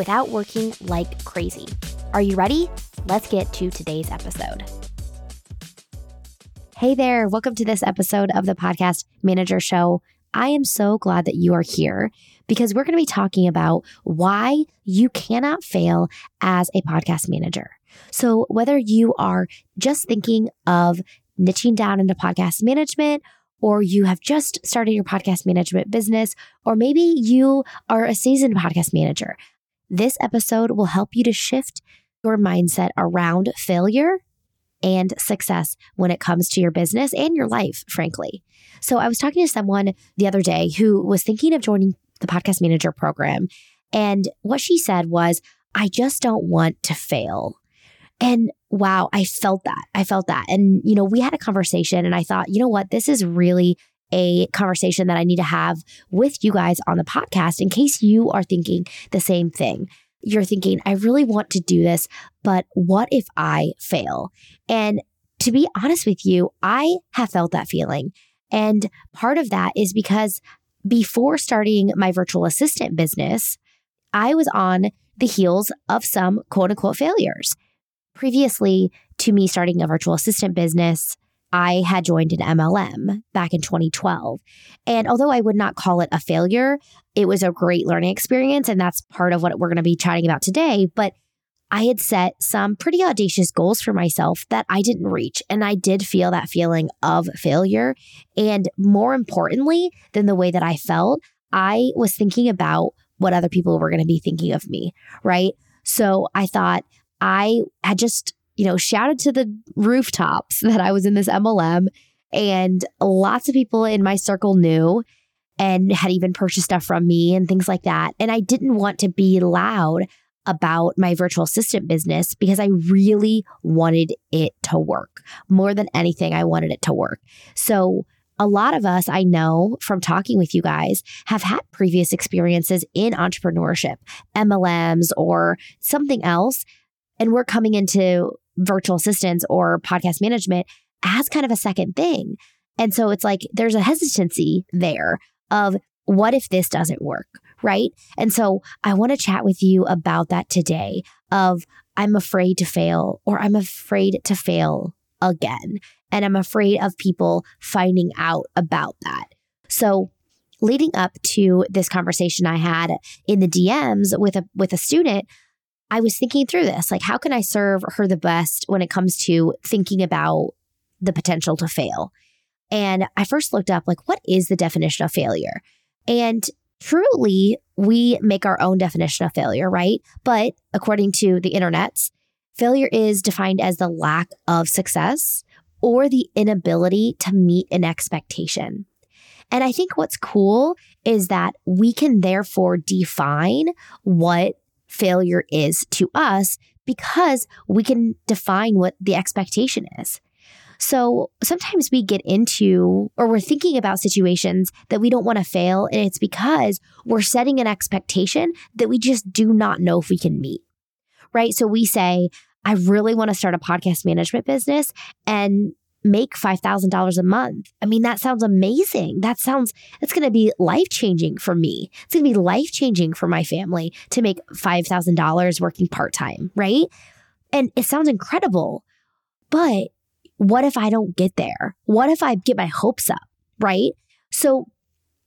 without working like crazy. Are you ready? Let's get to today's episode. Hey there, welcome to this episode of the Podcast Manager Show. I am so glad that you are here because we're going to be talking about why you cannot fail as a podcast manager. So, whether you are just thinking of niching down into podcast management, or you have just started your podcast management business, or maybe you are a seasoned podcast manager, this episode will help you to shift your mindset around failure and success when it comes to your business and your life, frankly. So, I was talking to someone the other day who was thinking of joining the podcast manager program. And what she said was, I just don't want to fail. And wow, I felt that. I felt that. And, you know, we had a conversation and I thought, you know what? This is really a conversation that I need to have with you guys on the podcast in case you are thinking the same thing. You're thinking, I really want to do this, but what if I fail? And to be honest with you, I have felt that feeling. And part of that is because before starting my virtual assistant business, I was on the heels of some quote unquote failures. Previously to me starting a virtual assistant business, I had joined an MLM back in 2012. And although I would not call it a failure, it was a great learning experience. And that's part of what we're going to be chatting about today. But I had set some pretty audacious goals for myself that I didn't reach. And I did feel that feeling of failure. And more importantly than the way that I felt, I was thinking about what other people were going to be thinking of me, right? So I thought I had just you know, shouted to the rooftops that I was in this MLM. And lots of people in my circle knew and had even purchased stuff from me and things like that. And I didn't want to be loud about my virtual assistant business because I really wanted it to work. More than anything, I wanted it to work. So, a lot of us I know from talking with you guys have had previous experiences in entrepreneurship, MLMs, or something else. And we're coming into virtual assistants or podcast management as kind of a second thing. And so it's like there's a hesitancy there of what if this doesn't work, right? And so I want to chat with you about that today of I'm afraid to fail or I'm afraid to fail again. And I'm afraid of people finding out about that. So leading up to this conversation I had in the DMs with a with a student, I was thinking through this like, how can I serve her the best when it comes to thinking about the potential to fail? And I first looked up, like, what is the definition of failure? And truly, we make our own definition of failure, right? But according to the internets, failure is defined as the lack of success or the inability to meet an expectation. And I think what's cool is that we can therefore define what failure is to us because we can define what the expectation is. So sometimes we get into or we're thinking about situations that we don't want to fail, and it's because we're setting an expectation that we just do not know if we can meet. Right. So we say, I really want to start a podcast management business. And make $5,000 a month. I mean, that sounds amazing. That sounds, that's going to be life changing for me. It's going to be life changing for my family to make $5,000 working part time, right? And it sounds incredible. But what if I don't get there? What if I get my hopes up, right? So,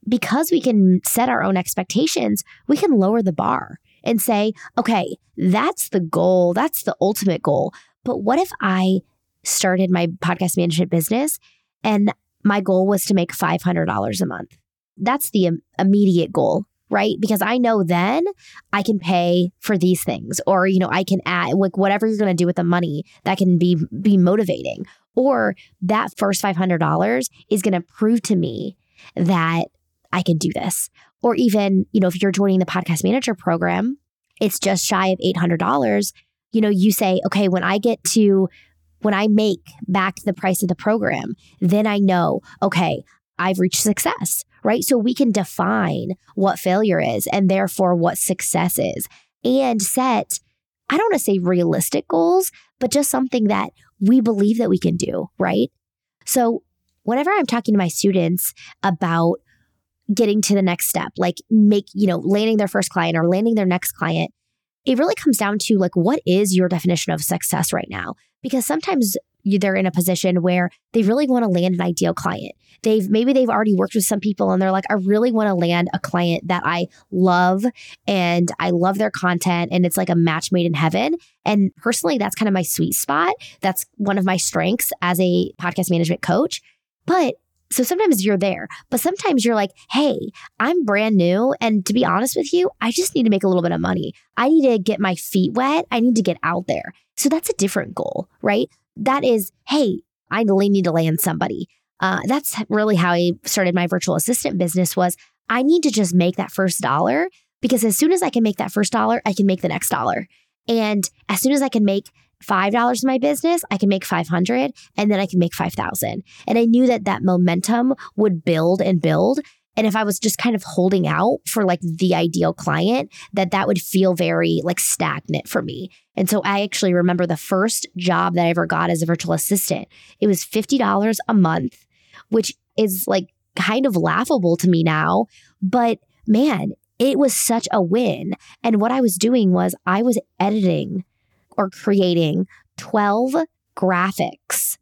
because we can set our own expectations, we can lower the bar and say, okay, that's the goal. That's the ultimate goal. But what if I started my podcast management business and my goal was to make $500 a month. That's the immediate goal, right? Because I know then I can pay for these things or you know, I can add like whatever you're going to do with the money that can be be motivating. Or that first $500 is going to prove to me that I can do this. Or even, you know, if you're joining the podcast manager program, it's just shy of $800 you know, you say, okay, when I get to, when I make back the price of the program, then I know, okay, I've reached success, right? So we can define what failure is and therefore what success is and set, I don't want to say realistic goals, but just something that we believe that we can do, right? So whenever I'm talking to my students about getting to the next step, like make, you know, landing their first client or landing their next client, it really comes down to like, what is your definition of success right now? Because sometimes they're in a position where they really want to land an ideal client. They've maybe they've already worked with some people and they're like, I really want to land a client that I love and I love their content and it's like a match made in heaven. And personally, that's kind of my sweet spot. That's one of my strengths as a podcast management coach. But so sometimes you're there, but sometimes you're like, hey, I'm brand new. And to be honest with you, I just need to make a little bit of money. I need to get my feet wet. I need to get out there. So that's a different goal, right? That is, hey, I need to land somebody. Uh, that's really how I started my virtual assistant business was I need to just make that first dollar because as soon as I can make that first dollar, I can make the next dollar. And as soon as I can make $5 in my business, I can make 500 and then I can make 5,000. And I knew that that momentum would build and build. And if I was just kind of holding out for like the ideal client, that that would feel very like stagnant for me. And so I actually remember the first job that I ever got as a virtual assistant. It was $50 a month, which is like kind of laughable to me now, but man, it was such a win. And what I was doing was I was editing or creating 12 graphics.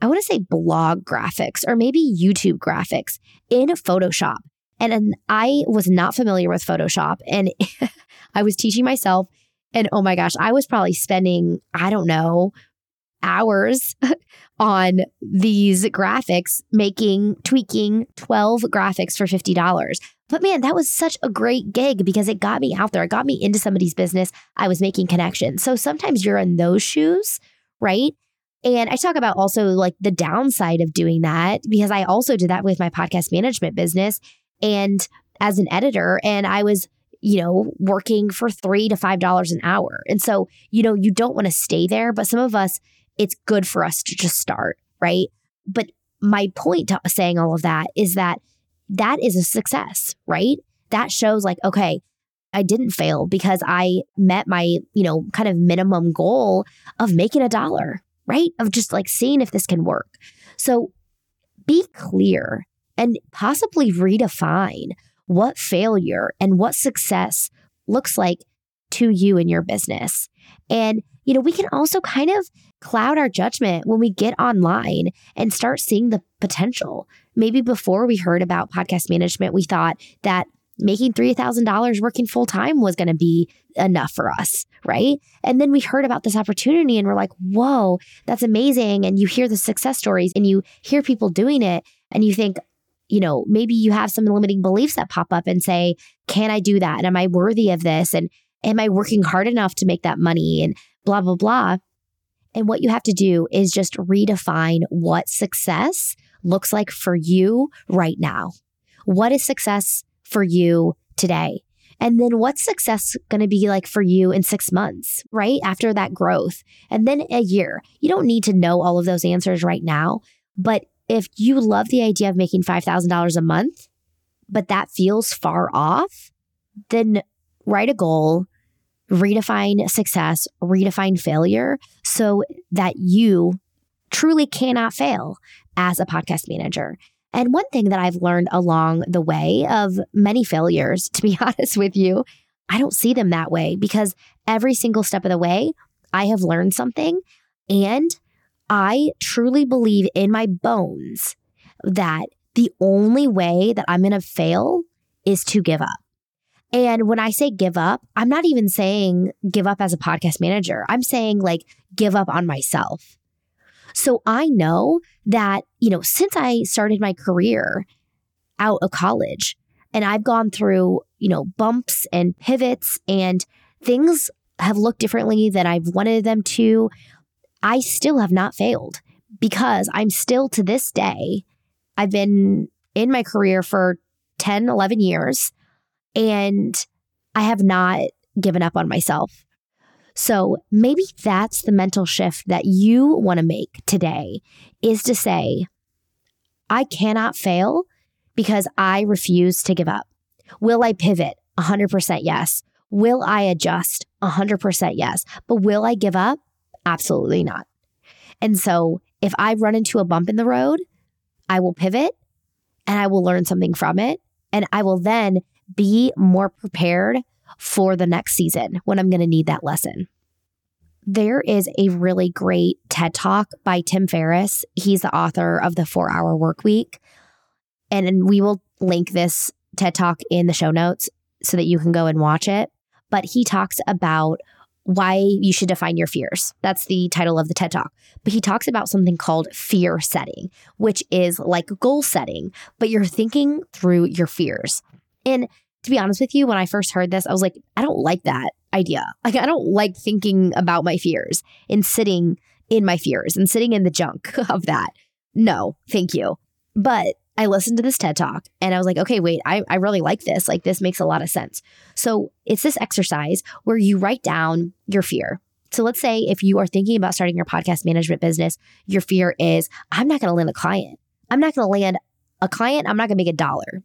I want to say blog graphics or maybe YouTube graphics in Photoshop. And, I was not familiar with Photoshop and I was teaching myself. And oh my gosh, I was probably spending, I don't know, hours on these graphics, making, tweaking 12 graphics for $50. But man, that was such a great gig because it got me out there. It got me into somebody's business. I was making connections. So sometimes you're in those shoes, right? And I talk about also like the downside of doing that because I also did that with my podcast management business and as an editor. And I was, you know, working for three to five dollars an hour. And so, you know, you don't want to stay there, but some of us, it's good for us to just start, right? But my point to saying all of that is that that is a success, right? That shows like, okay, I didn't fail because I met my, you know, kind of minimum goal of making a dollar, right? Of just like seeing if this can work. So be clear and possibly redefine what failure and what success looks like to you in your business. And, you know, we can also kind of cloud our judgment when we get online and start seeing the potential. Maybe before we heard about podcast management, we thought that making $3,000 working full time was going to be enough for us, right? And then we heard about this opportunity and we're like, whoa, that's amazing. And you hear the success stories and you hear people doing it and you think, you know, maybe you have some limiting beliefs that pop up and say, can I do that? And am I worthy of this? And am I working hard enough to make that money? And blah, blah, blah. And what you have to do is just redefine what success looks like for you right now. What is success for you today? And then what's success going to be like for you in six months, right? After that growth, and then a year. You don't need to know all of those answers right now. But if you love the idea of making $5,000 a month, but that feels far off, then write a goal, redefine success, redefine failure so that you truly cannot fail as a podcast manager. And one thing that I've learned along the way of many failures, to be honest with you, I don't see them that way because every single step of the way, I have learned something. And I truly believe in my bones that the only way that I'm going to fail is to give up. And when I say give up, I'm not even saying give up as a podcast manager. I'm saying like give up on myself. So I know that, you know, since I started my career out of college and I've gone through, you know, bumps and pivots and things have looked differently than I've wanted them to, I still have not failed because I'm still to this day, I've been in my career for 10, 11 years and I have not given up on myself. So maybe that's the mental shift that you want to make today is to say, I cannot fail because I refuse to give up. Will I pivot? 100% yes. Will I adjust? 100% yes. But will I give up? Absolutely not. And so if I run into a bump in the road, I will pivot and I will learn something from it. And I will then be more prepared for the next season when I'm going to need that lesson. There is a really great TED talk by Tim Ferriss. He's the author of the four hour work week. And we will link this TED talk in the show notes so that you can go and watch it. But he talks about why you should define your fears. That's the title of the TED Talk. But he talks about something called fear setting, which is like goal setting, but you're thinking through your fears. And to be honest with you, when I first heard this, I was like, I don't like that idea. Like, I don't like thinking about my fears and sitting in my fears and sitting in the junk of that. No, thank you. But I listened to this TED talk and I was like, okay, wait, I, I really like this. Like, this makes a lot of sense. So, it's this exercise where you write down your fear. So, let's say if you are thinking about starting your podcast management business, your fear is, I'm not going to land a client. I'm not going to land a client. I'm not going to make a dollar.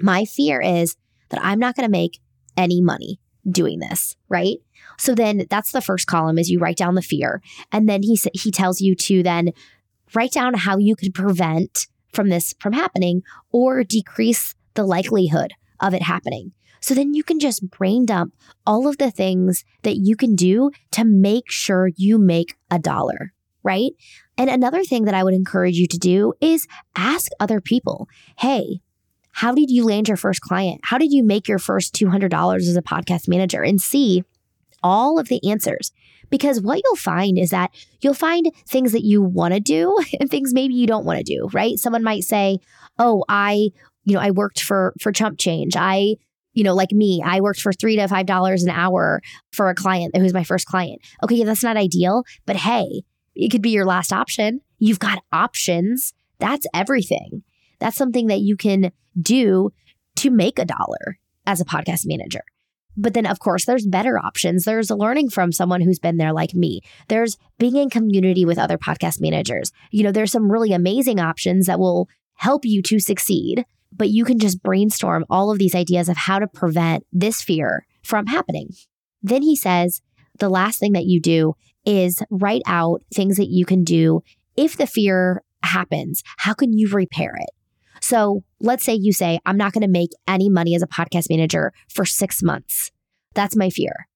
My fear is that I'm not going to make any money doing this, right? So then that's the first column is you write down the fear and then he he tells you to then write down how you could prevent from this from happening or decrease the likelihood of it happening. So then you can just brain dump all of the things that you can do to make sure you make a dollar, right? And another thing that I would encourage you to do is ask other people, hey, how did you land your first client? How did you make your first $200 as a podcast manager? And see all of the answers. Because what you'll find is that you'll find things that you want to do and things maybe you don't want to do, right? Someone might say, "Oh, I, you know, I worked for for Chump Change. I, you know, like me, I worked for 3 to 5 dollars an hour for a client who's my first client." Okay, yeah, that's not ideal, but hey, it could be your last option. You've got options. That's everything. That's something that you can do to make a dollar as a podcast manager. But then, of course, there's better options. There's learning from someone who's been there like me. There's being in community with other podcast managers. You know, there's some really amazing options that will help you to succeed, but you can just brainstorm all of these ideas of how to prevent this fear from happening. Then he says the last thing that you do is write out things that you can do if the fear happens. How can you repair it? So let's say you say, I'm not going to make any money as a podcast manager for six months. That's my fear.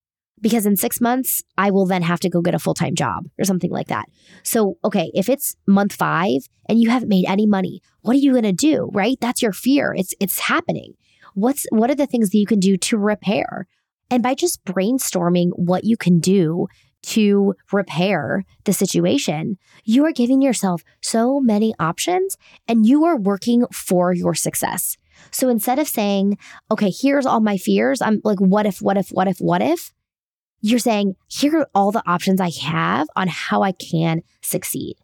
Because in six months, I will then have to go get a full time job or something like that. So, okay, if it's month five and you haven't made any money, what are you going to do? Right? That's your fear. It's, it's happening. What's, what are the things that you can do to repair? And by just brainstorming what you can do to repair the situation, you are giving yourself so many options and you are working for your success. So instead of saying, okay, here's all my fears, I'm like, what if, what if, what if, what if? You're saying, here are all the options I have on how I can succeed.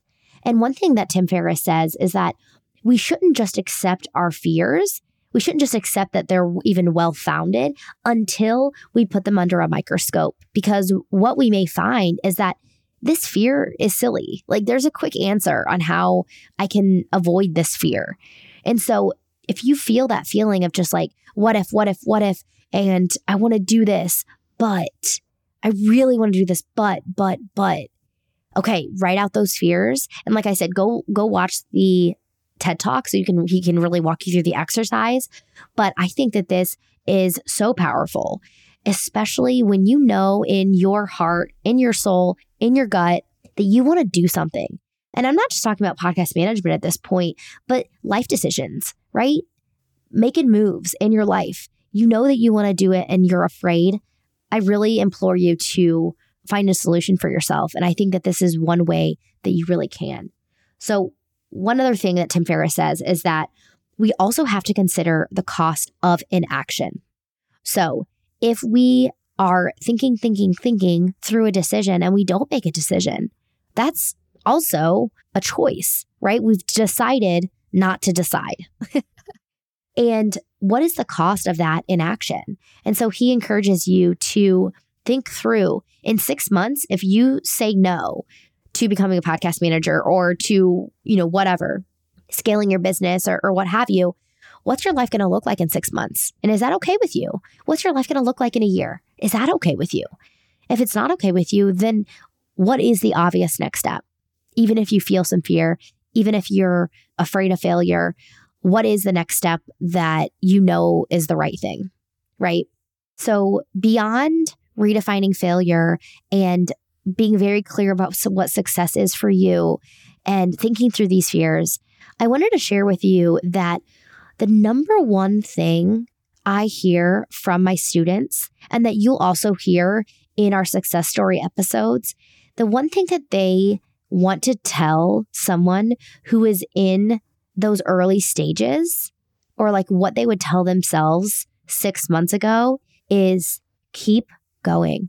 And one thing that Tim Ferriss says is that we shouldn't just accept our fears we shouldn't just accept that they're even well founded until we put them under a microscope. Because what we may find is that this fear is silly. Like there's a quick answer on how I can avoid this fear. And so if you feel that feeling of just like, what if, what if, what if, and I want to do this, but I really want to do this, but, but, but, okay, write out those fears. And like I said, go, go watch the TED Talk so you can he can really walk you through the exercise. But I think that this is so powerful, especially when you know in your heart, in your soul, in your gut that you want to do something. And I'm not just talking about podcast management at this point, but life decisions, right? Making moves in your life. You know that you want to do it and you're afraid. I really implore you to find a solution for yourself. And I think that this is one way that you really can. So, one other thing that Tim Ferriss says is that we also have to consider the cost of inaction. So if we are thinking, thinking, thinking through a decision and we don't make a decision, that's also a choice, right? We've decided not to decide. and what is the cost of that inaction? And so he encourages you to think through in six months, if you say no to becoming a podcast manager or to, you know, whatever, scaling your business or, or what have you, what's your life going to look like in six months? And is that okay with you? What's your life going to look like in a year? Is that okay with you? If it's not okay with you, then what is the obvious next step? Even if you feel some fear, even if you're afraid of failure, what is the next step that you know is the right thing? Right. So, beyond redefining failure and being very clear about what success is for you and thinking through these fears, I wanted to share with you that the number one thing I hear from my students, and that you'll also hear in our success story episodes, the one thing that they want to tell someone who is in those early stages, or like what they would tell themselves six months ago, is keep going.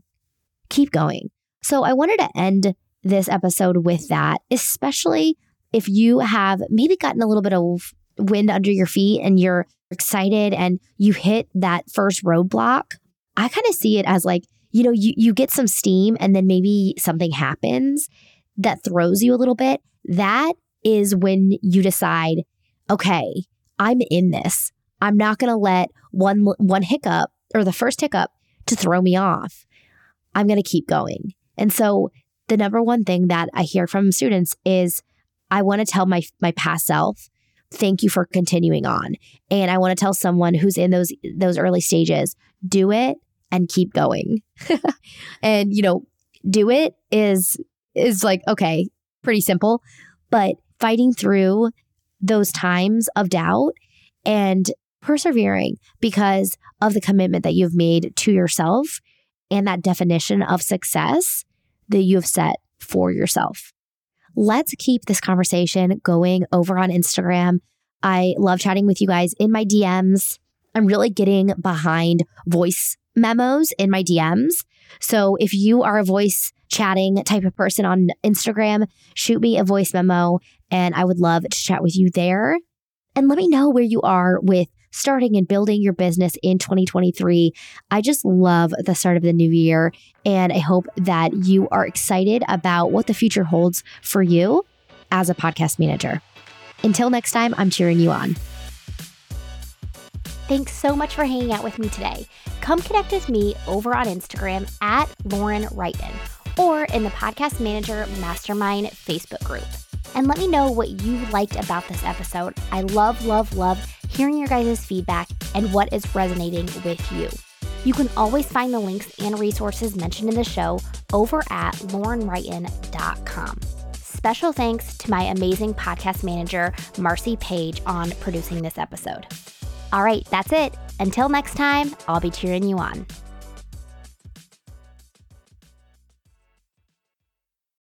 Keep going. So I wanted to end this episode with that, especially if you have maybe gotten a little bit of wind under your feet and you're excited and you hit that first roadblock. I kind of see it as like, you know, you, you get some steam and then maybe something happens that throws you a little bit. That is when you decide, okay, I'm in this. I'm not going to let one one hiccup or the first hiccup to throw me off. I'm going to keep going. And so the number one thing that I hear from students is I want to tell my my past self thank you for continuing on. And I want to tell someone who's in those those early stages, do it and keep going. and you know, do it is is like okay, pretty simple, but fighting through those times of doubt and persevering because of the commitment that you've made to yourself and that definition of success that you have set for yourself. Let's keep this conversation going over on Instagram. I love chatting with you guys in my DMs. I'm really getting behind voice memos in my DMs. So if you are a voice chatting type of person on Instagram, shoot me a voice memo and I would love to chat with you there. And let me know where you are with starting and building your business in 2023. I just love the start of the new year. And I hope that you are excited about what the future holds for you as a podcast manager. Until next time, I'm cheering you on. Thanks so much for hanging out with me today. Come connect with me over on Instagram at Lauren Wrighton or in the Podcast Manager Mastermind Facebook group. And let me know what you liked about this episode. I love, love, love hearing your guys' feedback and what is resonating with you. You can always find the links and resources mentioned in the show over at laurenwrighton.com. Special thanks to my amazing podcast manager, Marcy Page, on producing this episode. All right, that's it. Until next time, I'll be cheering you on.